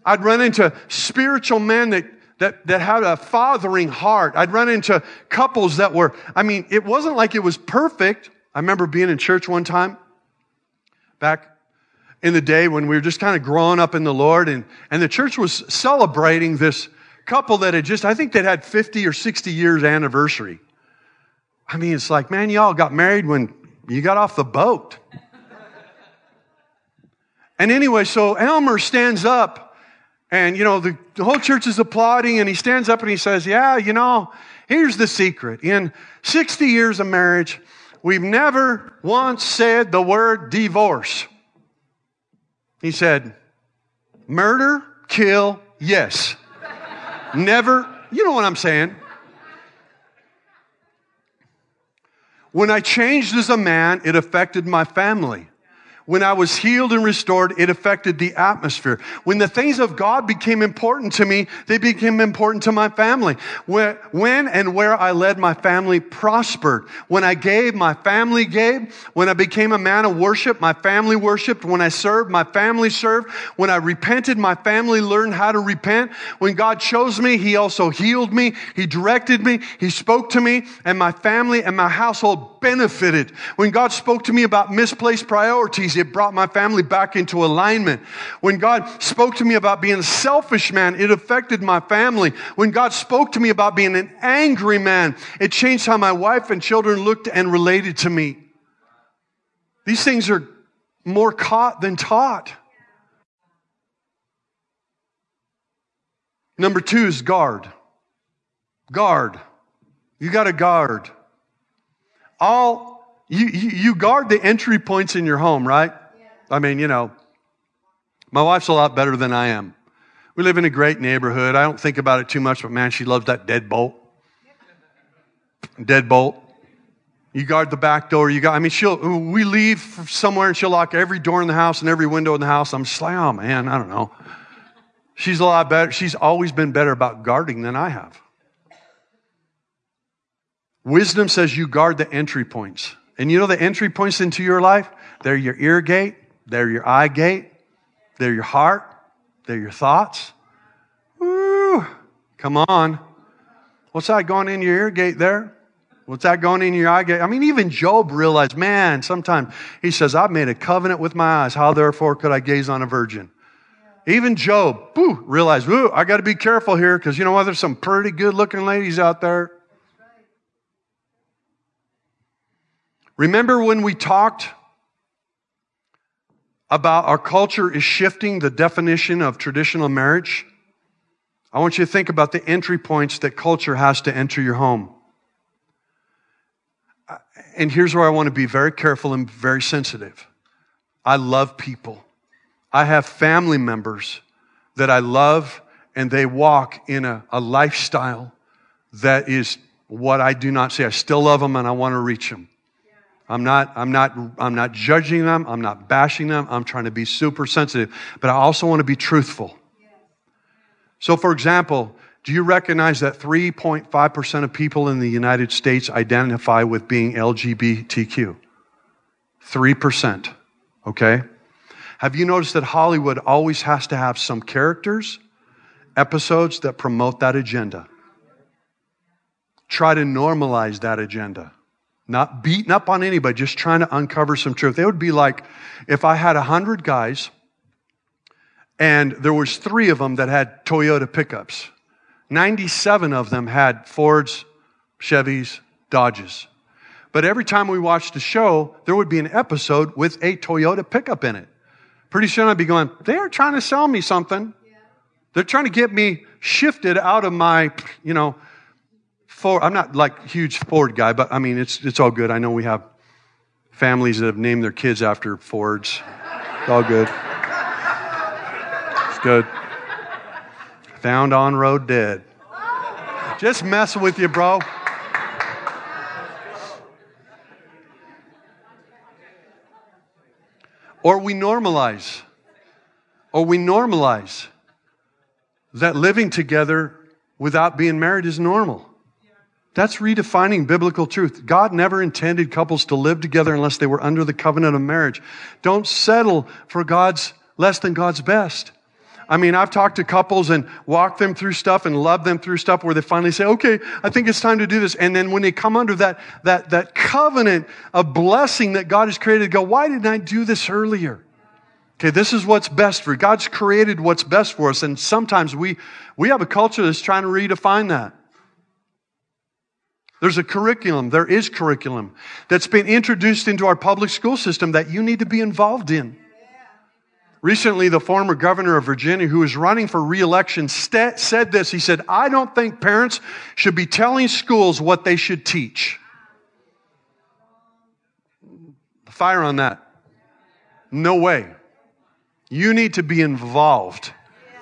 I'd run into spiritual men that that, that had a fathering heart. I'd run into couples that were, I mean, it wasn't like it was perfect. I remember being in church one time back in the day when we were just kind of growing up in the Lord, and, and the church was celebrating this couple that had just, I think that had 50 or 60 years anniversary. I mean, it's like, man, y'all got married when you got off the boat. and anyway, so Elmer stands up, and you know, the, the whole church is applauding, and he stands up and he says, Yeah, you know, here's the secret. In 60 years of marriage, we've never once said the word divorce. He said, murder, kill, yes. never, you know what I'm saying. When I changed as a man, it affected my family. When I was healed and restored, it affected the atmosphere. When the things of God became important to me, they became important to my family. When, and where I led my family prospered. When I gave, my family gave. When I became a man of worship, my family worshiped. When I served, my family served. When I repented, my family learned how to repent. When God chose me, He also healed me. He directed me. He spoke to me and my family and my household benefited. When God spoke to me about misplaced priorities, it brought my family back into alignment. When God spoke to me about being a selfish man, it affected my family. When God spoke to me about being an angry man, it changed how my wife and children looked and related to me. These things are more caught than taught. Number two is guard. Guard. You got to guard. All you, you, guard the entry points in your home, right? Yeah. I mean, you know, my wife's a lot better than I am. We live in a great neighborhood. I don't think about it too much, but man, she loves that deadbolt. Deadbolt. You guard the back door. You got, I mean, she'll, we leave somewhere and she'll lock every door in the house and every window in the house. I'm just like, oh man, I don't know. She's a lot better. She's always been better about guarding than I have. Wisdom says you guard the entry points. And you know the entry points into your life? They're your ear gate, they're your eye gate, they're your heart, they're your thoughts. Woo! Come on. What's that going in your ear gate there? What's that going in your eye gate? I mean, even Job realized, man, sometimes he says, I've made a covenant with my eyes. How therefore could I gaze on a virgin? Even Job, boo, realized, ooh, I got to be careful here because you know what? There's some pretty good looking ladies out there. Remember when we talked about our culture is shifting the definition of traditional marriage? I want you to think about the entry points that culture has to enter your home. And here's where I want to be very careful and very sensitive. I love people. I have family members that I love, and they walk in a, a lifestyle that is what I do not see. I still love them and I want to reach them. I'm not, I'm not, I'm not judging them. I'm not bashing them. I'm trying to be super sensitive, but I also want to be truthful. So, for example, do you recognize that 3.5% of people in the United States identify with being LGBTQ? 3%. Okay? Have you noticed that Hollywood always has to have some characters, episodes that promote that agenda? Try to normalize that agenda not beating up on anybody, just trying to uncover some truth. It would be like if I had a hundred guys and there was three of them that had Toyota pickups. 97 of them had Fords, Chevys, Dodges. But every time we watched the show, there would be an episode with a Toyota pickup in it. Pretty soon I'd be going, they're trying to sell me something. They're trying to get me shifted out of my, you know, Ford, I'm not like huge Ford guy, but I mean, it's, it's all good. I know we have families that have named their kids after Fords. It's all good. It's good. Found on road dead. Just messing with you, bro. Or we normalize, or we normalize that living together without being married is normal. That's redefining biblical truth. God never intended couples to live together unless they were under the covenant of marriage. Don't settle for God's less than God's best. I mean, I've talked to couples and walked them through stuff and loved them through stuff where they finally say, okay, I think it's time to do this. And then when they come under that, that, that covenant of blessing that God has created, go, why didn't I do this earlier? Okay, this is what's best for you. God's created what's best for us. And sometimes we, we have a culture that's trying to redefine that. There's a curriculum, there is curriculum that's been introduced into our public school system that you need to be involved in. Recently, the former governor of Virginia, who is running for reelection, st- said this. He said, I don't think parents should be telling schools what they should teach. Fire on that. No way. You need to be involved.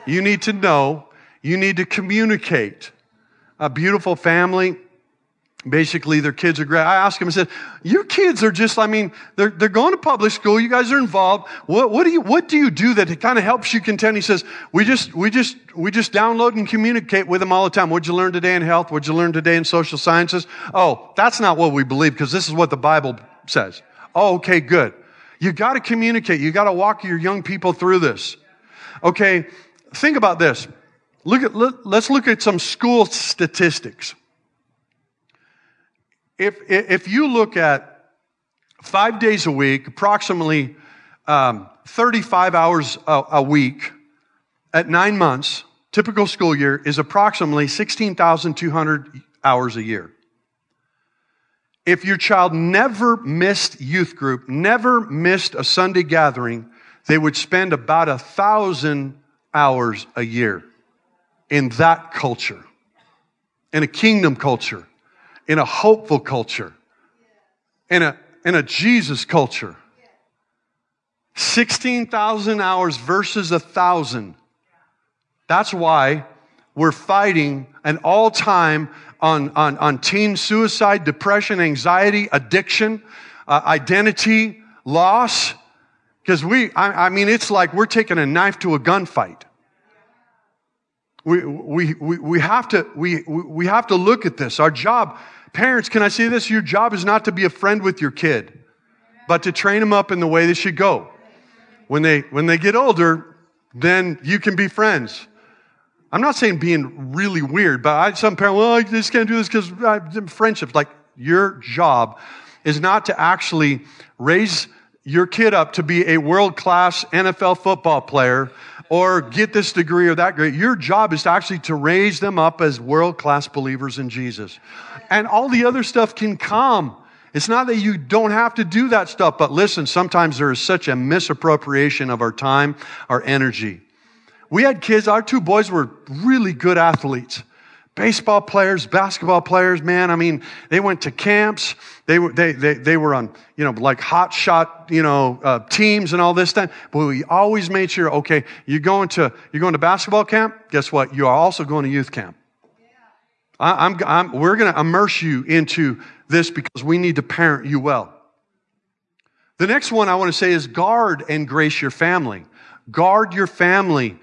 You need to know. You need to communicate. A beautiful family, basically their kids are great. I asked him, I said, your kids are just, I mean, they're, they're going to public school. You guys are involved. What, what do you, what do you do that kind of helps you contend? He says, we just, we just, we just download and communicate with them all the time. What'd you learn today in health? What'd you learn today in social sciences? Oh, that's not what we believe because this is what the Bible says. Oh, okay, good. You got to communicate. You got to walk your young people through this. Okay, think about this. Look at, let's look at some school statistics. If, if you look at five days a week, approximately um, 35 hours a, a week at nine months, typical school year is approximately 16,200 hours a year. If your child never missed youth group, never missed a Sunday gathering, they would spend about a thousand hours a year in that culture, in a kingdom culture, in a hopeful culture, in a, in a Jesus culture. 16,000 hours versus a thousand. That's why we're fighting an all time on, on, on teen suicide, depression, anxiety, addiction, uh, identity, loss. Because we, I, I mean, it's like we're taking a knife to a gunfight. We, we, we, we, have to, we, we have to look at this. Our job, parents, can I say this? Your job is not to be a friend with your kid, but to train them up in the way they should go. When they, when they get older, then you can be friends. I'm not saying being really weird, but I, some parents, well, I just can't do this because friendships. Like your job is not to actually raise your kid up to be a world class NFL football player or get this degree or that degree. Your job is to actually to raise them up as world class believers in Jesus. And all the other stuff can come. It's not that you don't have to do that stuff, but listen, sometimes there is such a misappropriation of our time, our energy. We had kids, our two boys were really good athletes. Baseball players, basketball players, man. I mean, they went to camps. They were, they, they, they were on, you know, like hot shot, you know, uh, teams and all this stuff. But we always made sure, okay, you're going to, you're going to basketball camp. Guess what? You are also going to youth camp. I, I'm, I'm, we're going to immerse you into this because we need to parent you well. The next one I want to say is guard and grace your family. Guard your family.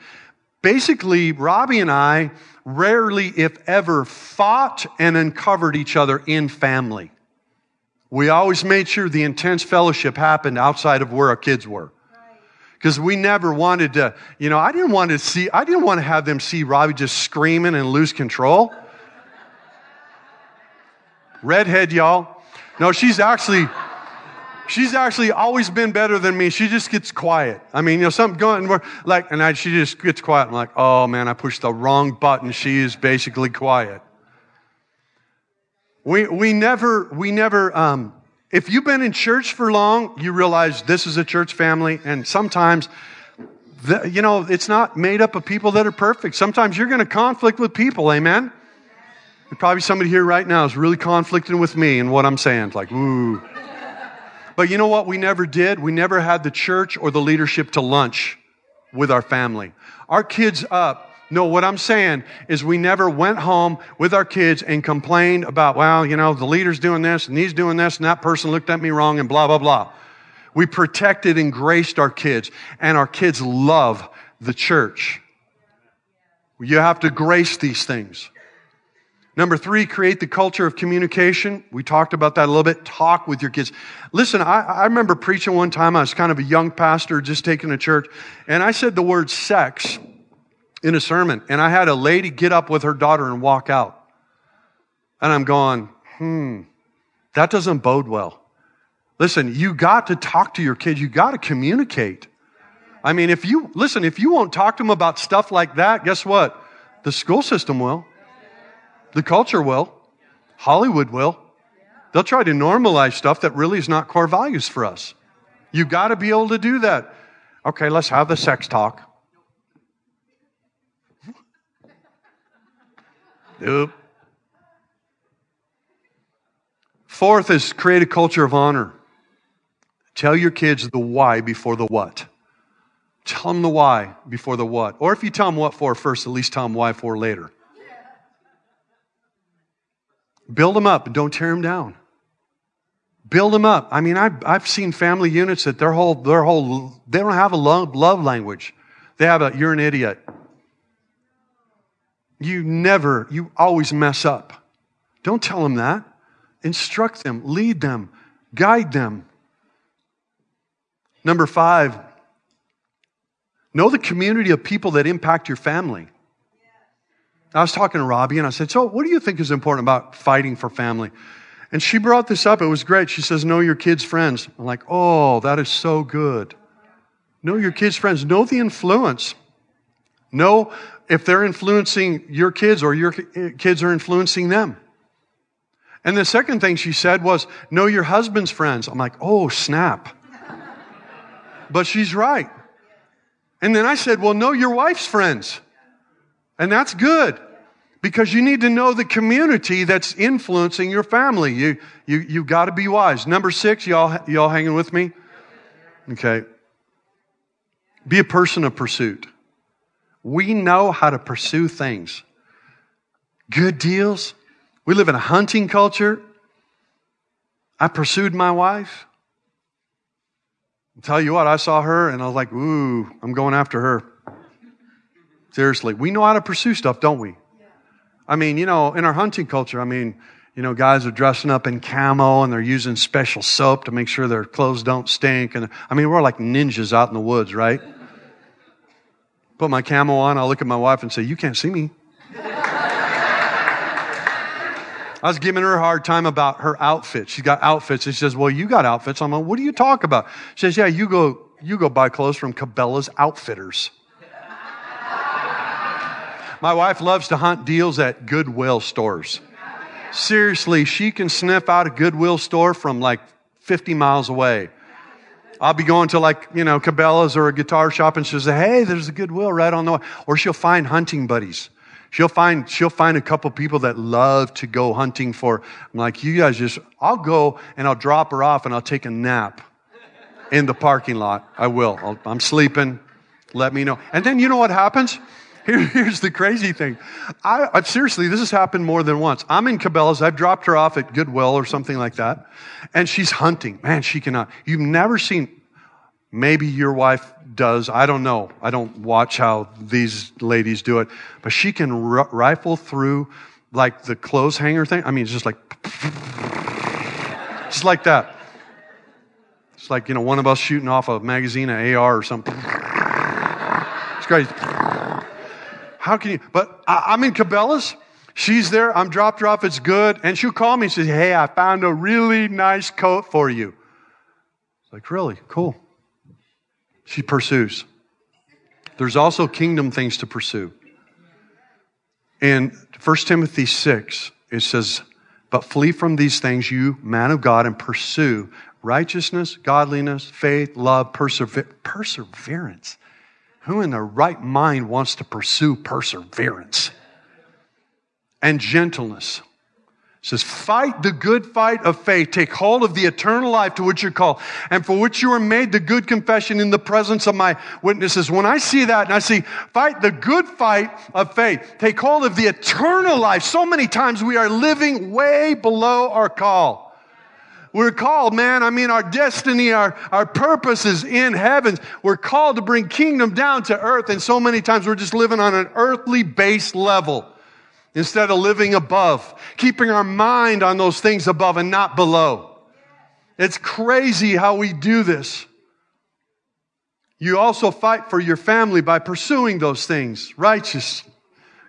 Basically, Robbie and I rarely, if ever, fought and uncovered each other in family. We always made sure the intense fellowship happened outside of where our kids were. Because we never wanted to, you know, I didn't want to see, I didn't want to have them see Robbie just screaming and lose control. Redhead, y'all. No, she's actually, she's actually always been better than me. She just gets quiet. I mean, you know, something going, like, and I, she just gets quiet. I'm like, oh man, I pushed the wrong button. She is basically quiet. We, we never, we never, um, if you've been in church for long, you realize this is a church family, and sometimes, the, you know, it's not made up of people that are perfect. Sometimes you're going to conflict with people, amen? Probably somebody here right now is really conflicting with me and what I'm saying. It's like, ooh. But you know what we never did? We never had the church or the leadership to lunch with our family. Our kids up. No, what I'm saying is we never went home with our kids and complained about, well, you know, the leader's doing this and he's doing this and that person looked at me wrong and blah, blah, blah. We protected and graced our kids and our kids love the church. You have to grace these things. Number three, create the culture of communication. We talked about that a little bit. Talk with your kids. Listen, I, I, remember preaching one time. I was kind of a young pastor just taking a church, and I said the word sex in a sermon, and I had a lady get up with her daughter and walk out. And I'm going, hmm, that doesn't bode well. Listen, you got to talk to your kids. You got to communicate. I mean, if you, listen, if you won't talk to them about stuff like that, guess what? The school system will. The culture will. Hollywood will. They'll try to normalize stuff that really is not core values for us. You got to be able to do that. Okay, let's have the sex talk. Nope. Fourth is create a culture of honor. Tell your kids the why before the what. Tell them the why before the what. Or if you tell them what for first, at least tell them why for later. Build them up, and don't tear them down. Build them up. I mean, I've, I've seen family units that their whole, their whole, they don't have a love, love language. They have a, you're an idiot. You never, you always mess up. Don't tell them that. Instruct them, lead them, guide them. Number five, know the community of people that impact your family. I was talking to Robbie and I said, So, what do you think is important about fighting for family? And she brought this up. It was great. She says, Know your kids' friends. I'm like, Oh, that is so good. Know your kids' friends. Know the influence. Know if they're influencing your kids or your kids are influencing them. And the second thing she said was, Know your husband's friends. I'm like, Oh, snap. but she's right. And then I said, Well, know your wife's friends. And that's good because you need to know the community that's influencing your family. You, you, you've got to be wise. Number six, y'all, y'all hanging with me? Okay. Be a person of pursuit. We know how to pursue things. Good deals. We live in a hunting culture. I pursued my wife. I'll tell you what, I saw her and I was like, ooh, I'm going after her. Seriously, we know how to pursue stuff, don't we? I mean, you know, in our hunting culture, I mean, you know, guys are dressing up in camo and they're using special soap to make sure their clothes don't stink. And I mean, we're like ninjas out in the woods, right? Put my camo on, I'll look at my wife and say, You can't see me. I was giving her a hard time about her outfit. She's got outfits. She says, Well, you got outfits. I'm like, What do you talk about? She says, Yeah, you go, you go buy clothes from Cabela's Outfitters. My wife loves to hunt deals at Goodwill stores. Seriously, she can sniff out a Goodwill store from like 50 miles away. I'll be going to like, you know, Cabela's or a guitar shop and she'll say, hey, there's a Goodwill right on the way. Or she'll find hunting buddies. She'll find, she'll find a couple people that love to go hunting for. I'm like, you guys just, I'll go and I'll drop her off and I'll take a nap in the parking lot. I will. I'll, I'm sleeping. Let me know. And then you know what happens? Here, here's the crazy thing. I, I, seriously, this has happened more than once. I'm in Cabela's. I've dropped her off at Goodwill or something like that. And she's hunting. Man, she cannot. You've never seen, maybe your wife does. I don't know. I don't watch how these ladies do it. But she can r- rifle through like the clothes hanger thing. I mean, it's just like, just like that. It's like, you know, one of us shooting off a magazine, an AR or something. It's crazy. How can you? But I, am in Cabela's. She's there. I'm dropped her off. It's good. And she'll call me and says, Hey, I found a really nice coat for you. It's like, really? Cool. She pursues. There's also kingdom things to pursue. In 1 Timothy 6, it says, But flee from these things, you man of God, and pursue righteousness, godliness, faith, love, persever- perseverance. Who in their right mind wants to pursue perseverance and gentleness? It says, fight the good fight of faith. Take hold of the eternal life to which you're called and for which you are made the good confession in the presence of my witnesses. When I see that and I see fight the good fight of faith, take hold of the eternal life. So many times we are living way below our call. We're called, man. I mean, our destiny, our, our purpose is in heaven. We're called to bring kingdom down to earth. And so many times we're just living on an earthly base level instead of living above, keeping our mind on those things above and not below. It's crazy how we do this. You also fight for your family by pursuing those things righteous,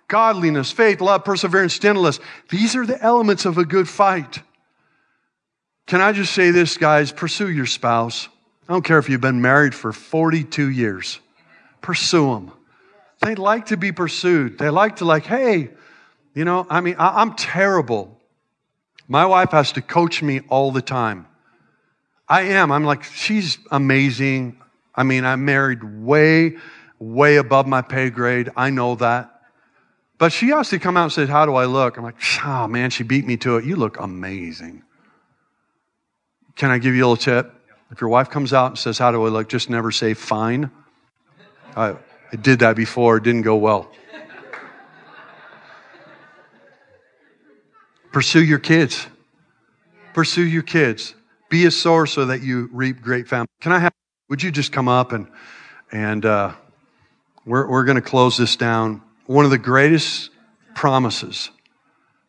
godliness, faith, love, perseverance, gentleness. These are the elements of a good fight. Can I just say this, guys? Pursue your spouse. I don't care if you've been married for 42 years. Pursue them. They like to be pursued. They like to, like, hey, you know, I mean, I, am terrible. My wife has to coach me all the time. I am. I'm like, she's amazing. I mean, I'm married way, way above my pay grade. I know that. But she has to come out and say, How do I look? I'm like, Oh, man, she beat me to it. You look amazing. Can I give you a little tip? If your wife comes out and says, How do I look? Just never say fine. I, I did that before, it didn't go well. Pursue your kids. Pursue your kids. Be a sower so that you reap great family. Can I have, would you just come up and, and, uh, we're, we're going to close this down. One of the greatest promises,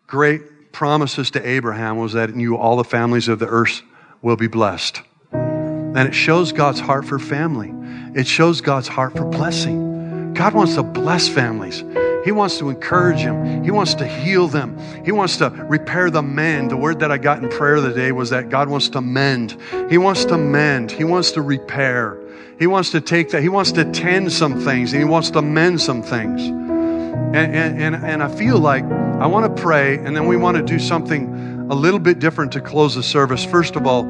great promises to Abraham was that in you all the families of the earth will be blessed. And it shows God's heart for family. It shows God's heart for blessing. God wants to bless families. He wants to encourage them. He wants to heal them. He wants to repair the mend. The word that I got in prayer today was that God wants to mend. He wants to mend. He wants to repair. He wants to take that. He wants to tend some things and he wants to mend some things. And, and, and, and I feel like I want to pray and then we want to do something a little bit different to close the service. First of all,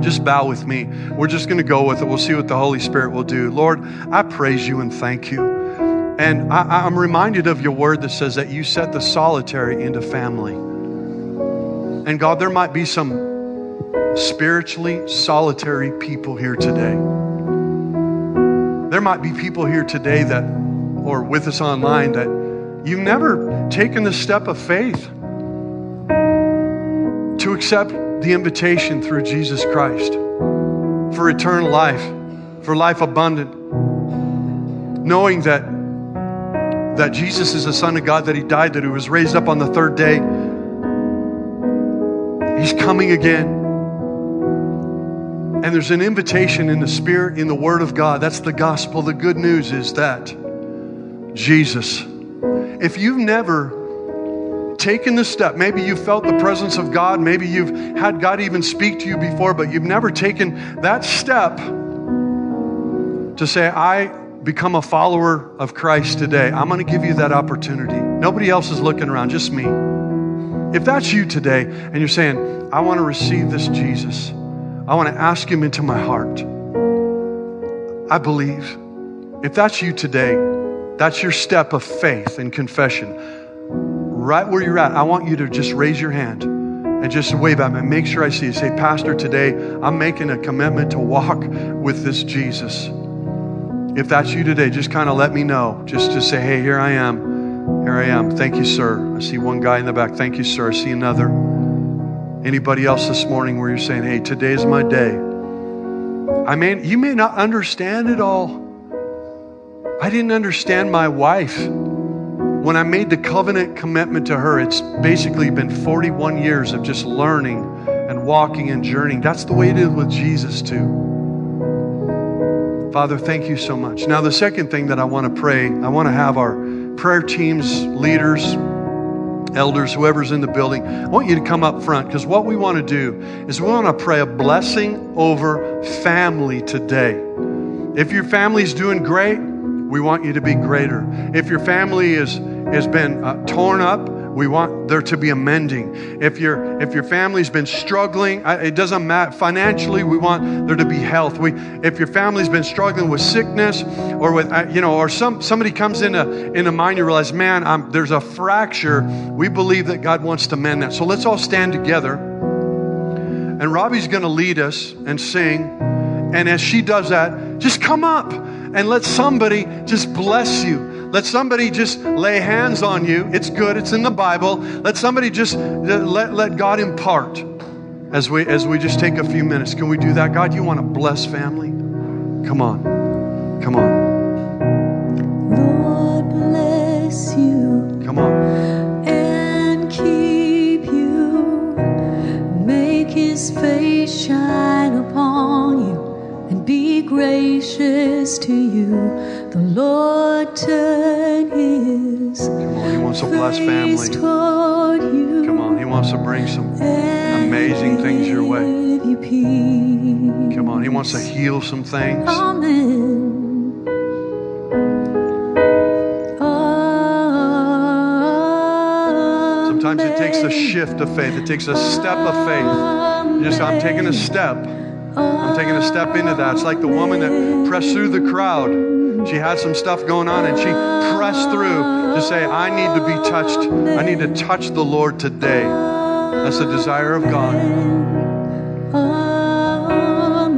just bow with me. We're just going to go with it. We'll see what the Holy Spirit will do. Lord, I praise you and thank you. And I, am reminded of your word that says that you set the solitary into family. And God, there might be some spiritually solitary people here today. There might be people here today that, or with us online, that you've never taken the step of faith to accept the invitation through Jesus Christ for eternal life, for life abundant, knowing that that Jesus is the Son of God, that He died, that He was raised up on the third day. He's coming again. And there's an invitation in the Spirit, in the Word of God. That's the gospel. The good news is that Jesus, if you've never taken the step, maybe you felt the presence of God, maybe you've had God even speak to you before, but you've never taken that step to say, I become a follower of Christ today, I'm going to give you that opportunity. Nobody else is looking around, just me. If that's you today and you're saying, I want to receive this Jesus, I want to ask him into my heart. I believe. If that's you today, that's your step of faith and confession. Right where you're at, I want you to just raise your hand and just wave at me. Make sure I see you. Say, Pastor, today I'm making a commitment to walk with this Jesus. If that's you today, just kind of let me know. Just to say, hey, here I am. Here I am. Thank you, sir. I see one guy in the back. Thank you, sir. I see another. Anybody else this morning where you're saying, hey, today is my day? I mean, you may not understand it all. I didn't understand my wife. When I made the covenant commitment to her, it's basically been 41 years of just learning and walking and journeying. That's the way it is with Jesus, too. Father, thank you so much. Now, the second thing that I want to pray, I want to have our prayer teams, leaders, elders, whoever's in the building, I want you to come up front because what we want to do is we want to pray a blessing over family today. If your family's doing great, we want you to be greater. If your family is has been uh, torn up, we want there to be a mending. If your if your family's been struggling, it doesn't matter financially. We want there to be health. We if your family's been struggling with sickness or with uh, you know or some somebody comes in a in a mind you realize, man, I'm, there's a fracture. We believe that God wants to mend that. So let's all stand together. And Robbie's going to lead us and sing. And as she does that, just come up and let somebody just bless you. Let somebody just lay hands on you. It's good, it's in the Bible. Let somebody just let, let God impart as we as we just take a few minutes. Can we do that? God, you want to bless family? Come on. Come on. Lord bless you. Come on. And keep you. Make his face shine upon you be gracious to you. The Lord turn his Come on, He wants to bless family. Come on, He wants to bring some amazing things your way. Come on, He wants to heal some things. Amen. Sometimes it takes a shift of faith. It takes a step of faith. Just I'm taking a step. I'm taking a step into that. It's like the woman that pressed through the crowd. She had some stuff going on and she pressed through to say, I need to be touched. I need to touch the Lord today. That's the desire of God.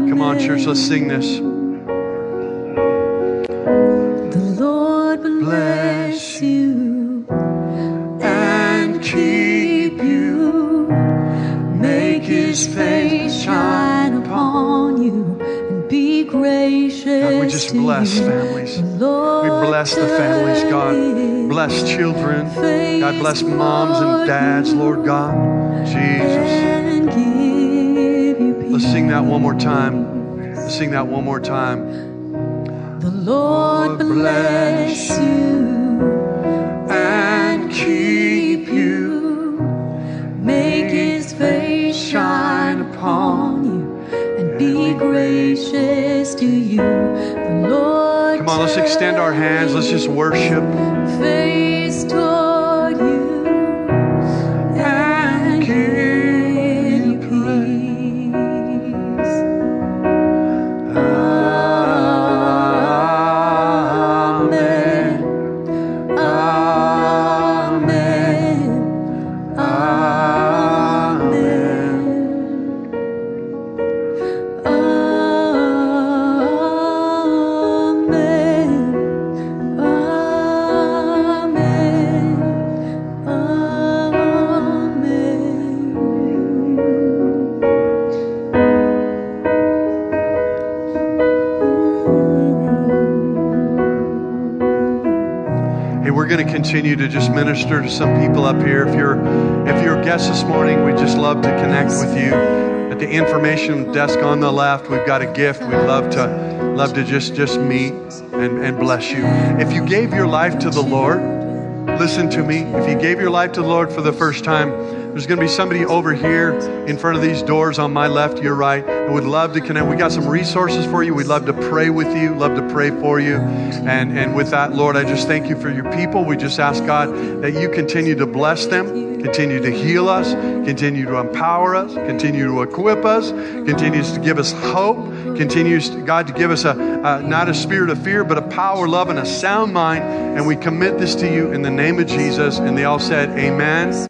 Come on, church, let's sing this. The Lord bless you just bless families. We bless the families, God. Bless children. God bless moms and dads, Lord God. Jesus. and give you peace. Let's sing that one more time. Let's sing that one more time. The Lord bless you let's extend our hands. Let's just worship. Minister to some people up here. If you're if you're a guest this morning, we'd just love to connect with you. At the information desk on the left, we've got a gift. We'd love to love to just just meet and, and bless you. If you gave your life to the Lord, listen to me. If you gave your life to the Lord for the first time, there's going to be somebody over here in front of these doors on my left, your right, who would love to connect. We got some resources for you. We'd love to pray with you, love to pray for you. And, and with that, Lord, I just thank you for your people. We just ask, God, that you continue to bless them, continue to heal us, continue to empower us, continue to equip us, continues to give us hope, continues, to, God, to give us a, a not a spirit of fear, but a power, love, and a sound mind. And we commit this to you in the name of Jesus. And they all said, Amen.